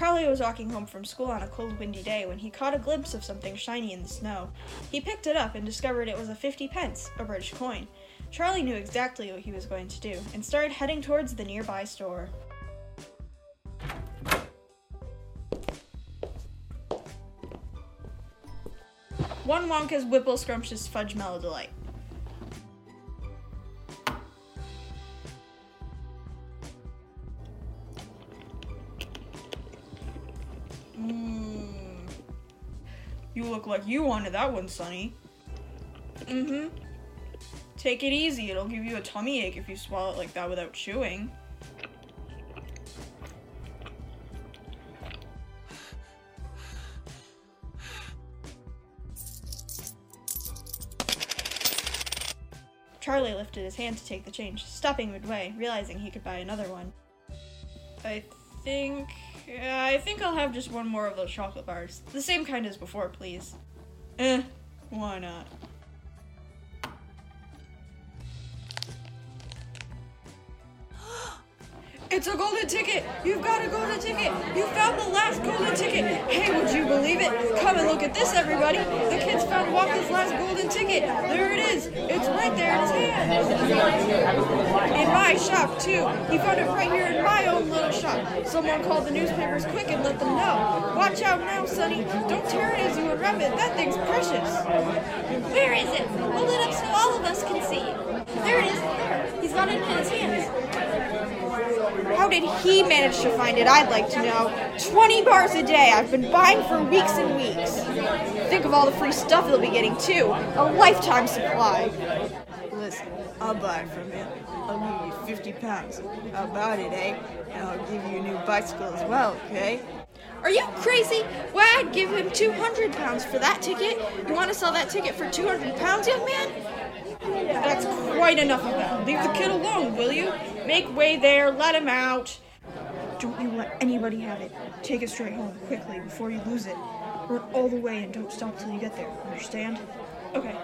Charlie was walking home from school on a cold, windy day when he caught a glimpse of something shiny in the snow. He picked it up and discovered it was a 50 pence, a British coin. Charlie knew exactly what he was going to do and started heading towards the nearby store. One Wonka's Whipple Scrumptious Fudgemallow Delight. You look like you wanted that one, Sonny. Mm-hmm. Take it easy. It'll give you a tummy ache if you swallow it like that without chewing. Charlie lifted his hand to take the change, stopping midway, realizing he could buy another one. I think. Yeah, I think I'll have just one more of those chocolate bars. The same kind as before, please. Eh, why not? It's a golden ticket! You've got a golden ticket! You found the last golden ticket! Hey, would you believe it? Come and look at this, everybody! The kids found Wonka's last golden ticket! There it is! It's right there in his hand! My shop, too! He found it right here in my own little shop! Someone called the newspapers quick and let them know! Watch out now, Sonny! Don't tear it as you unwrap it! That thing's precious! Where is it? Hold it up so all of us can see. There it is. There. He's got it in his hands. How did he manage to find it? I'd like to know. 20 bars a day. I've been buying for weeks and weeks. Think of all the free stuff they'll be getting, too. A lifetime supply. Listen, I'll buy it from you. I'll give you 50 pounds. How about it, eh? And I'll give you a new bicycle as well, okay? Are you crazy? Why, I'd give him 200 pounds for that ticket. You want to sell that ticket for 200 pounds, young man? That's quite enough of that. Leave the kid alone, will you? Make way there, let him out. Don't you let anybody have it. Take it straight home, quickly, before you lose it. Run all the way and don't stop till you get there, understand? Okay.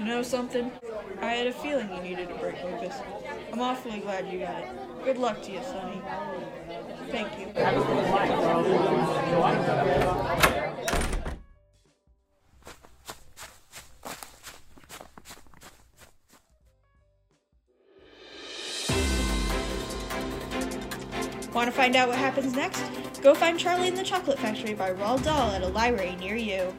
You know something? I had a feeling you needed a break, Lucas. I'm awfully glad you got it. Good luck to you, Sonny. Thank you. Want to find out what happens next? Go find Charlie in the Chocolate Factory by Roald Dahl at a library near you.